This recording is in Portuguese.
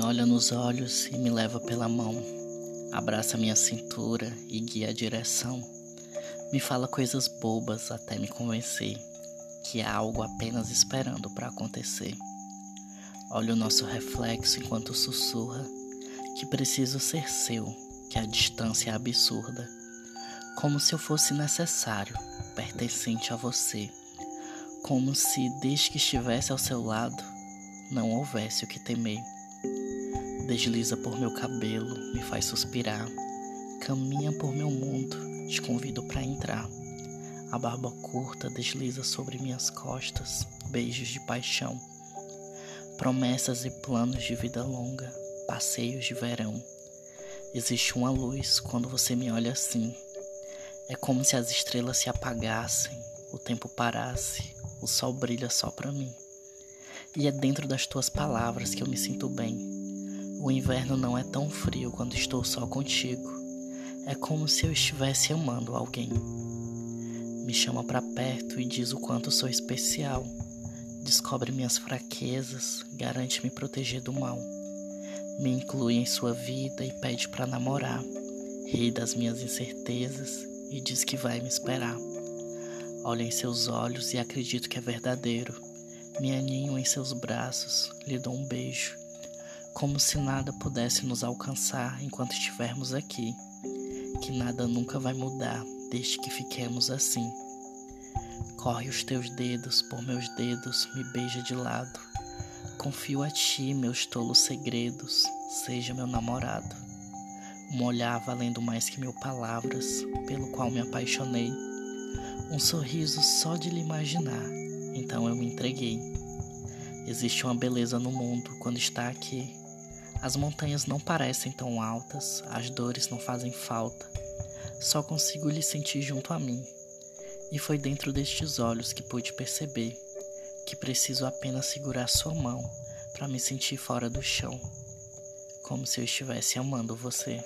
olha nos olhos e me leva pela mão. Abraça minha cintura e guia a direção. Me fala coisas bobas até me convencer que há algo apenas esperando para acontecer. Olha o nosso reflexo enquanto sussurra que preciso ser seu, que a distância é absurda, como se eu fosse necessário, pertencente a você, como se desde que estivesse ao seu lado não houvesse o que temer. Desliza por meu cabelo, me faz suspirar. Caminha por meu mundo, te convido para entrar. A barba curta desliza sobre minhas costas, beijos de paixão. Promessas e planos de vida longa, passeios de verão. Existe uma luz quando você me olha assim. É como se as estrelas se apagassem, o tempo parasse, o sol brilha só para mim. E é dentro das tuas palavras que eu me sinto bem o inverno não é tão frio quando estou só contigo. É como se eu estivesse amando alguém. Me chama para perto e diz o quanto sou especial. Descobre minhas fraquezas, garante me proteger do mal. Me inclui em sua vida e pede para namorar. Ri das minhas incertezas e diz que vai me esperar. Olho em seus olhos e acredito que é verdadeiro. Me aninho em seus braços, lhe dou um beijo como se nada pudesse nos alcançar enquanto estivermos aqui, que nada nunca vai mudar desde que fiquemos assim. Corre os teus dedos por meus dedos, me beija de lado. Confio a ti meus tolos segredos, seja meu namorado. Um olhar valendo mais que mil palavras, pelo qual me apaixonei. Um sorriso só de lhe imaginar, então eu me entreguei. Existe uma beleza no mundo quando está aqui, as montanhas não parecem tão altas, as dores não fazem falta. Só consigo lhe sentir junto a mim. E foi dentro destes olhos que pude perceber que preciso apenas segurar sua mão para me sentir fora do chão, como se eu estivesse amando você.